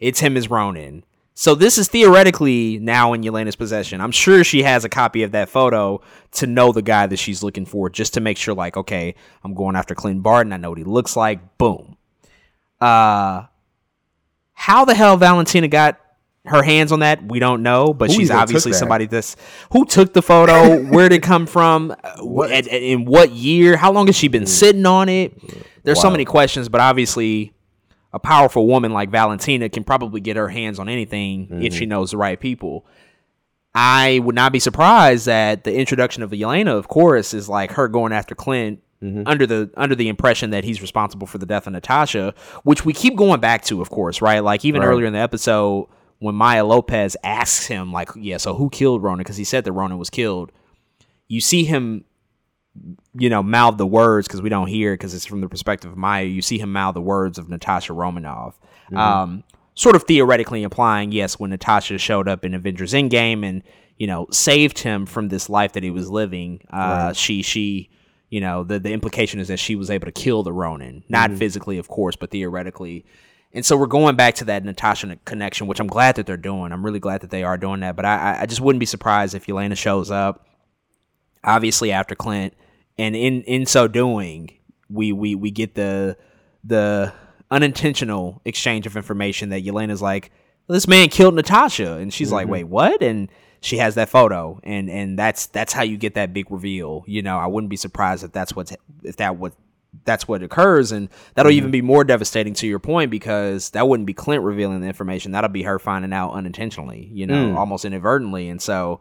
it's him as Ronin. So this is theoretically now in Yelena's possession. I'm sure she has a copy of that photo to know the guy that she's looking for, just to make sure, like, okay, I'm going after Clint Barton. I know what he looks like. Boom. Uh, how the hell Valentina got her hands on that, we don't know, but Who she's obviously that? somebody that's who took the photo, where did it come from, What? at- at- in what year, how long has she been sitting on it? There's so many questions, but obviously, a powerful woman like Valentina can probably get her hands on anything if mm-hmm. she knows the right people. I would not be surprised that the introduction of Elena, of course, is like her going after Clint mm-hmm. under the under the impression that he's responsible for the death of Natasha, which we keep going back to, of course, right? Like even Right. earlier in the episode when Maya Lopez asks him, like, yeah, so who killed Ronin? Because he said that Ronin was killed. You see him, you know, mouth the words because we don't hear because it's from the perspective of Maya. You see him mouth the words of Natasha Romanoff. Um, sort of theoretically implying, yes, when Natasha showed up in Avengers Endgame and you know saved him from this life that he was living, uh, she she you know the the implication is that she was able to kill the Ronin, not physically, of course, but theoretically. And so we're going back to that Natasha connection, which I'm glad that they're doing. I'm really glad that they are doing that. But I, I- I just wouldn't be surprised if Yelena shows up, obviously after Clint, and in in so doing, we we we get the the unintentional exchange of information that Yelena's like, this man killed Natasha, and she's like, mm-hmm. wait, what? And she has that photo, and and that's that's how you get that big reveal. You know, I wouldn't be surprised if that's what if that what that's what occurs, and that'll mm-hmm. even be more devastating to your point because that wouldn't be Clint revealing the information. That'll be her finding out unintentionally, you know, mm. almost inadvertently, and so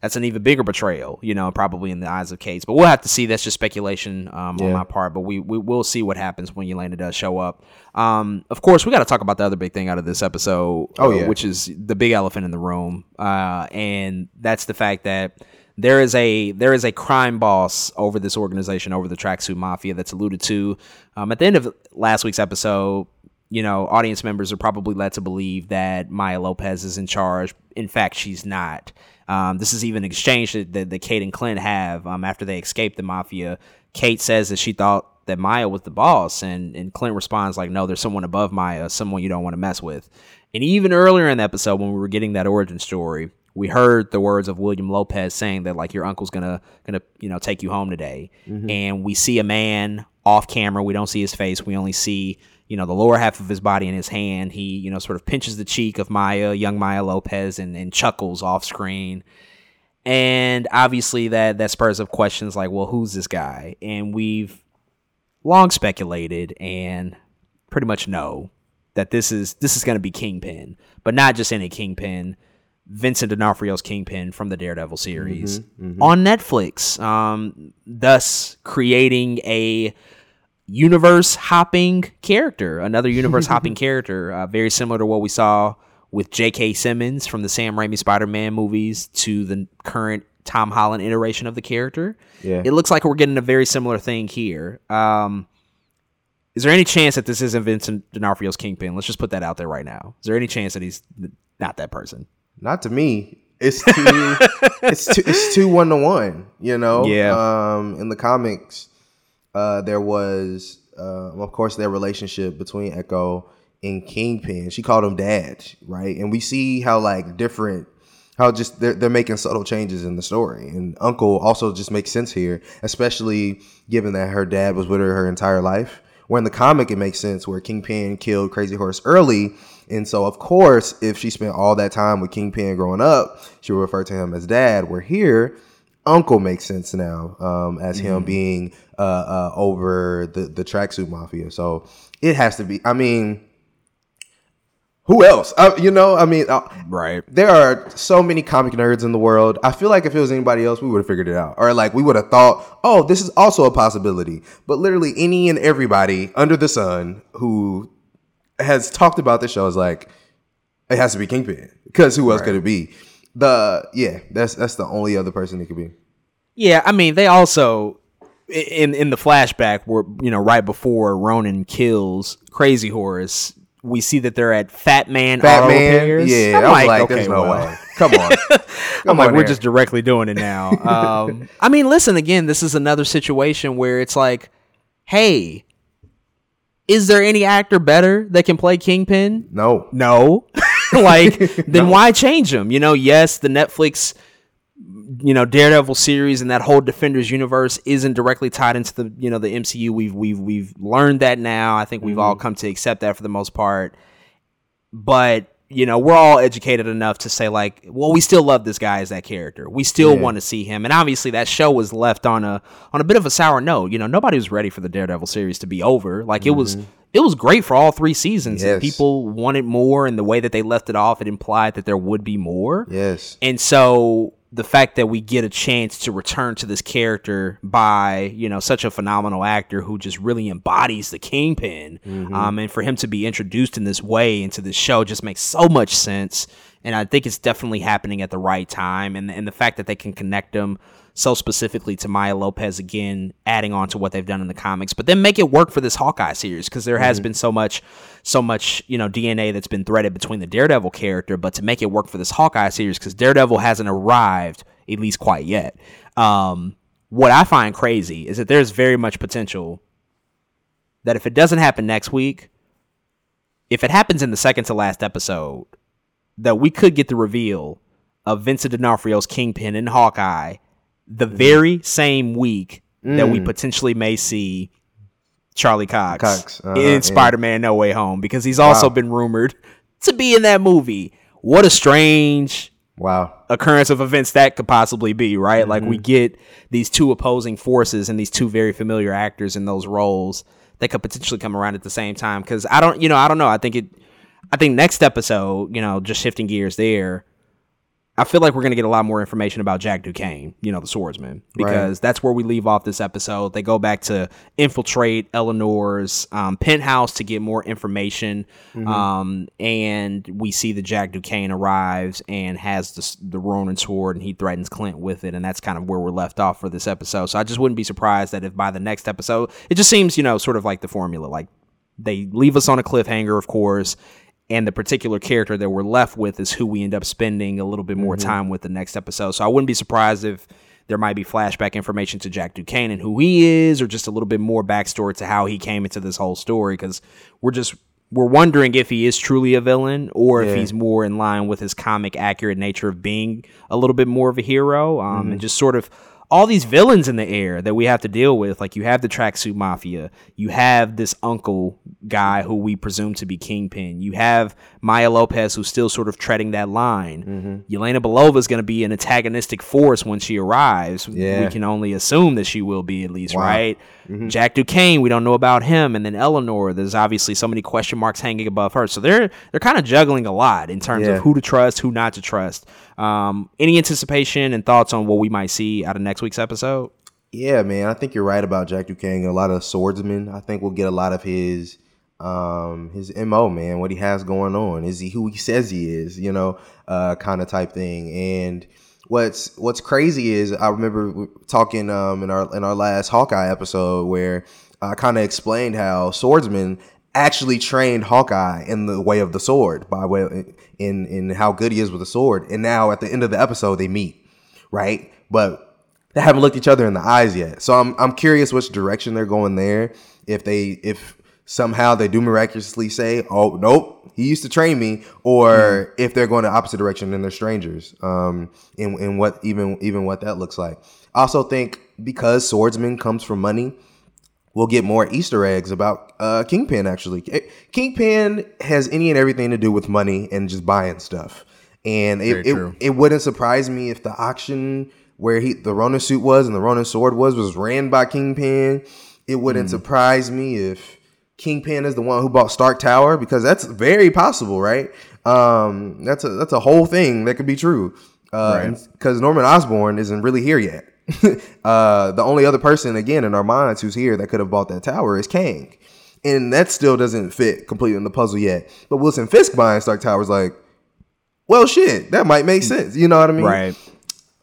that's an even bigger betrayal, you know, probably in the eyes of Kate. But we'll have to see. That's just speculation um, on my part. But we, we will see what happens when Yelena does show up. Um, of course, we got to talk about the other big thing out of this episode. Oh, uh, yeah. which is the big elephant in the room, uh, and that's the fact that there is a there is a crime boss over this organization, over the tracksuit mafia, that's alluded to um, at the end of last week's episode. You know, audience members are probably led to believe that Maya Lopez is in charge. In fact, she's not. Um, this is even an exchange that, that, that Kate and Clint have um, after they escape the mafia. Kate says that she thought that Maya was the boss, and, and Clint responds like, "No, there's someone above Maya, someone you don't want to mess with." And even earlier in the episode, when we were getting that origin story, we heard the words of William Lopez saying that like your uncle's gonna gonna you know take you home today, and we see a man off camera. We don't see his face. We only see you know the lower half of his body in his hand. He you know sort of pinches the cheek of Maya, young Maya Lopez, and, and chuckles off screen. And obviously that that spurs up questions like, well, who's this guy? And we've long speculated and pretty much know that this is this is going to be Kingpin, but not just any Kingpin. Vincent D'Onofrio's Kingpin from the Daredevil series on Netflix, um, thus creating a universe hopping character, another universe hopping character, uh, very similar to what we saw with J.K. Simmons from the Sam Raimi Spider Man movies to the current Tom Holland iteration of the character. Yeah. It looks like we're getting a very similar thing here. Um, is there any chance that this isn't Vincent D'Onofrio's Kingpin? Let's just put that out there right now. Is there any chance that he's not that person? Not to me. It's too it's too it's too one to one, you know? Yeah. Um in the comics, uh there was uh of course their relationship between Echo and Kingpin. She called him dad, right? And we see how like different how just they're, they're making subtle changes in the story. And uncle also just makes sense here especially given that her dad was with her her entire life. Where in the comic it makes sense where kingpin killed crazy horse early. And so of course if she spent all that time with kingpin growing up she would refer to him as dad. Where here uncle makes sense now um, as him being uh, uh, over the, the tracksuit mafia so it has to be i mean who else? Uh, you know, I mean, uh, Right. there are so many comic nerds in the world. I feel like if it was anybody else, we would have figured it out, or like we would have thought, oh, this is also a possibility. But literally, any and everybody under the sun who has talked about this show is like, it has to be Kingpin because who else could it be? The yeah, that's that's the only other person it could be. Yeah, I mean, they also i- in in the flashback where you know right before Ronin kills Crazy Horse, we see that they're at Fat Man Fat Auto Man, Repairs. yeah, I'm I was like, like, okay, there's no well. way. Come on, I'm Come like, on we're just directly doing it now. Um, I mean, listen again. This is another situation where it's like, hey, is there any actor better that can play Kingpin? no, No. like, then why change him? You know, yes, the Netflix, you know, Daredevil series and that whole Defenders universe isn't directly tied into the, you know, the MCU. We've we've we've learned that now. I think we've all mm-hmm. come to accept that for the most part. But you know, we're all educated enough to say like, well, we still love this guy as that character. We still Yeah. want to see him, and obviously that show was left on a on a bit of a sour note. You know, nobody was ready for the Daredevil series to be over. Like it was, mm-hmm. it was great for all three seasons. and Yes. people wanted more, and the way that they left it off, it implied that there would be more. yes, And so the fact that we get a chance to return to this character by, you know, such a phenomenal actor who just really embodies the kingpin, um, and for him to be introduced in this way into this show just makes so much sense. And I think it's definitely happening at the right time. And, and the fact that they can connect them so specifically to Maya Lopez again, adding on to what they've done in the comics, but then make it work for this Hawkeye series because there has been so much, so much you know DNA that's been threaded between the Daredevil character, but to make it work for this Hawkeye series because Daredevil hasn't arrived at least quite yet. Um, what I find crazy is that there's very much potential that if it doesn't happen next week, if it happens in the second to last episode, that we could get the reveal of Vincent D'Onofrio's Kingpin in Hawkeye the Mm-hmm. very same week that Mm. we potentially may see Charlie Cox, Cox, uh-huh, in yeah. Spider-Man No Way Home because he's also Wow. been rumored to be in that movie. What a strange wow, occurrence of events that could possibly be, right? Like Mm-hmm. we get these two opposing forces and these two very familiar actors in those roles that could potentially come around at the same time. Cause I don't, you know, I don't know. I think it, I think next episode, you know, just shifting gears there, I feel like we're going to get a lot more information about Jack Duquesne, you know, the swordsman, because that's where we leave off this episode. They go back to infiltrate Eleanor's um, penthouse to get more information. Um, and we see that Jack Duquesne arrives and has the, the Ronin sword and he threatens Clint with it. And that's kind of where we're left off for this episode. So I just wouldn't be surprised that if by the next episode, it just seems, you know, sort of like the formula. Like they leave us on a cliffhanger, of course, and the particular character that we're left with is who we end up spending a little bit more time with the next episode. So I wouldn't be surprised if there might be flashback information to Jack Duquesne and who he is, or just a little bit more backstory to how he came into this whole story. Because we're just we're wondering if he is truly a villain or if he's more in line with his comic accurate nature of being a little bit more of a hero, um, and just sort of all these villains in the air that we have to deal with. Like you have the tracksuit mafia, you have this uncle guy who we presume to be Kingpin, you have Maya Lopez who's still sort of treading that line. Mm-hmm. Yelena Belova is going to be an antagonistic force when she arrives. Yeah. We can only assume that she will be at least, Wow. right? Jack Duquesne, we don't know about him, and then Eleanor. There's obviously so many question marks hanging above her. So they're they're kind of juggling a lot in terms Yeah. of who to trust, who not to trust. Um, any anticipation and thoughts on what we might see out of next week's episode? Yeah, man, I think you're right about Jack Duquesne. A lot of swordsmen. I think we'll get a lot of his um his mo man what he has going on is he who he says he is you know uh kind of type thing and what's what's crazy is i remember talking um in our in our last hawkeye episode where i kind of explained how swordsmen actually trained hawkeye in the way of the sword by way in in how good he is with the sword and now at the end of the episode they meet right but they haven't looked each other in the eyes yet. So I'm I'm curious which direction they're going there. If they if somehow they do miraculously say, "Oh nope, he used to train me," or if they're going the opposite direction and they're strangers. Um, and and what even even what that looks like. I also think because swordsman comes from money, we'll get more Easter eggs about uh, Kingpin. Actually, Kingpin has any and everything to do with money and just buying stuff. And it, it, it wouldn't surprise me if the auction where he the Ronin suit was and the Ronin sword was was ran by Kingpin. It wouldn't Mm. surprise me if Kingpin is the one who bought Stark Tower because that's very possible, right? Um, that's a that's a whole thing that could be true. Uh, because Right. Norman Osborn isn't really here yet. uh, the only other person, again, in our minds who's here that could have bought that tower is Kang, and that still doesn't fit completely in the puzzle yet. But Wilson Fisk buying Stark Tower is like, well, shit, that might make sense. You know what I mean? Right.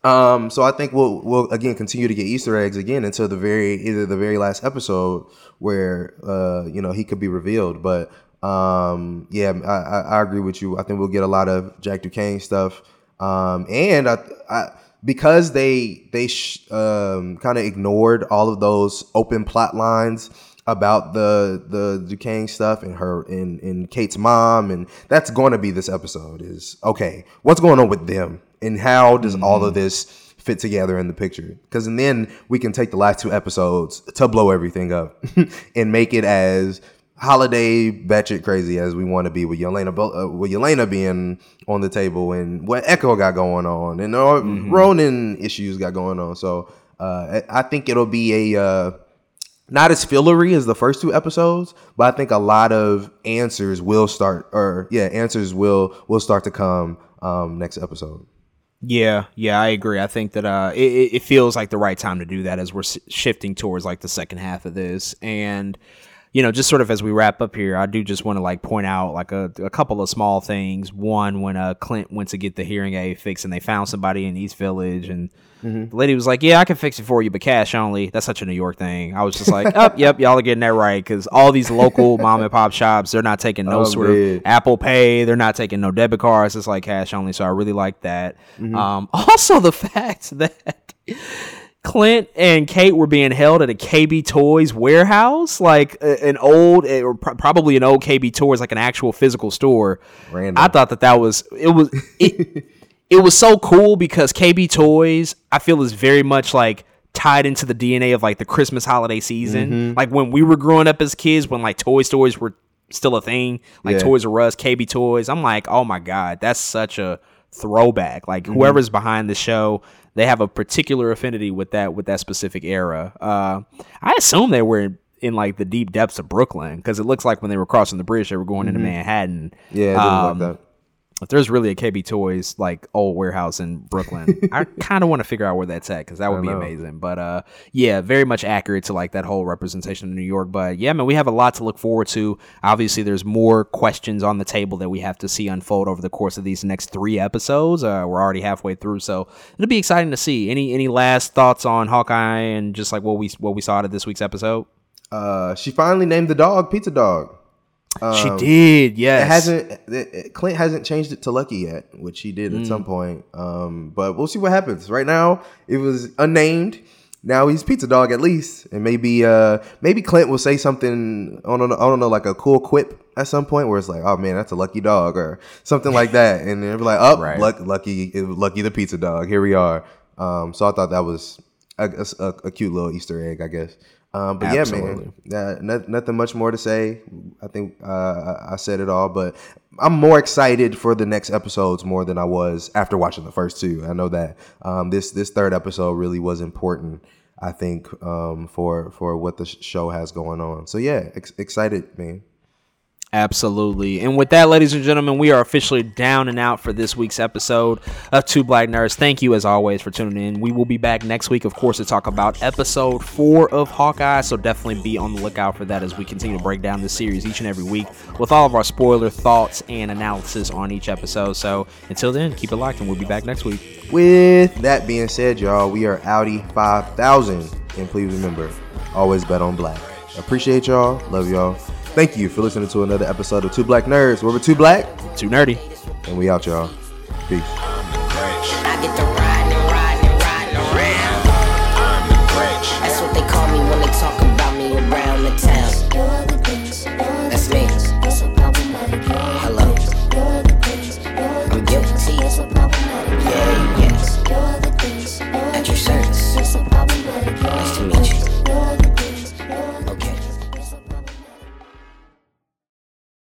Um, so I think we'll we'll again continue to get Easter eggs again until the very either the very last episode where uh you know he could be revealed. But um yeah, I, I, agree with you. I think we'll get a lot of Jack Duquesne stuff. Um and I, I because they they sh- um kind of ignored all of those open plot lines about the the Duquesne stuff and her and Kate's mom and that's going to be this episode is okay what's going on with them and how does all of this fit together in the picture? Because and then we can take the last two episodes to blow everything up and make it as holiday batshit crazy as we want to be with Yelena uh, with Yelena being on the table and what Echo got going on and uh, Ronin issues got going on. So uh, I I think it'll be a uh, not as fillery as the first two episodes, but I think a lot of answers will start, or yeah, answers will will start to come um, next episode. Yeah, yeah, I agree. I think that uh, it, it feels like the right time to do that as we're shifting towards like the second half of this, and you know, just sort of as we wrap up here, I do just want to like point out like a, a couple of small things. One, when uh Clint went to get the hearing aid fixed, and they found somebody in East Village, and the lady was like, "Yeah, I can fix it for you, but cash only." That's such a New York thing. I was just like, "Oh, yep, y'all are getting that right," because all these local mom and pop shops, they're not taking no Oh, sort man. of Apple Pay. They're not taking no debit cards. It's like cash only. So I really like that. Um, also, the fact that Clint and Kate were being held at a KB Toys warehouse, like an old, eh, or probably an old KB Toys, like an actual physical store. Random. I thought that that was it was it. it was so cool because KB Toys, I feel, is very much like tied into the DNA of like the Christmas holiday season. Mm-hmm. Like when we were growing up as kids, when like Toy Stories were still a thing, like Yeah. Toys R Us, KB Toys. I'm like, oh my god, that's such a throwback. Like Mm-hmm. whoever's behind the show, they have a particular affinity with that with that specific era. Uh, I assume they were. In, in like the deep depths of Brooklyn, because it looks like when they were crossing the bridge, they were going into Manhattan. Mm-hmm. Yeah, Um, like that. If there's really a KB Toys like old warehouse in Brooklyn, I kind of want to figure out where that's at because that would be know. amazing. But uh, yeah, very much accurate to like that whole representation of New York. But yeah, man, we have a lot to look forward to. Obviously, there's more questions on the table that we have to see unfold over the course of these next three episodes. Uh, we're already halfway through, so it'll be exciting to see. Any any last thoughts on Hawkeye and just like what we what we saw out of this week's episode? Uh, she finally named the dog Pizza Dog. She did, yes. It hasn't. It, it- Clint hasn't changed it to Lucky yet, which he did at Mm. some point. Um, but we'll see what happens. Right now, it was unnamed. Now he's Pizza Dog at least, and maybe uh maybe Clint will say something. I don't know. I don't know, like a cool quip at some point where it's like, oh man, that's a lucky dog or something like that, and they'll be like, oh, Right. luck, lucky, Lucky the Pizza Dog. Here we are. Um, so I thought that was a, a, a cute little Easter egg, I guess. Um, but Absolutely. yeah, man, uh, no, nothing much more to say. I think uh, I- I said it all, but I'm more excited for the next episodes more than I was after watching the first two. I know that um, this this third episode really was important. I think um, for for what the show has going on. So yeah, ex- excited, man. Absolutely. And with that, ladies and gentlemen, we are officially down and out for this week's episode of Two Black Nerds. Thank you, as always, for tuning in. We will be back next week, of course, to talk about episode four of Hawkeye. So definitely be on the lookout for that as we continue to break down this series each and every week with all of our spoiler thoughts and analysis on each episode. So until then, keep it locked, and we'll be back next week. With that being said, y'all, we are Audi 5000. And please remember, always bet on black. Appreciate y'all. Love y'all. Thank you for listening to another episode of Two Black Nerds, where we're two black Too nerdy. and we out, y'all. Peace. I get the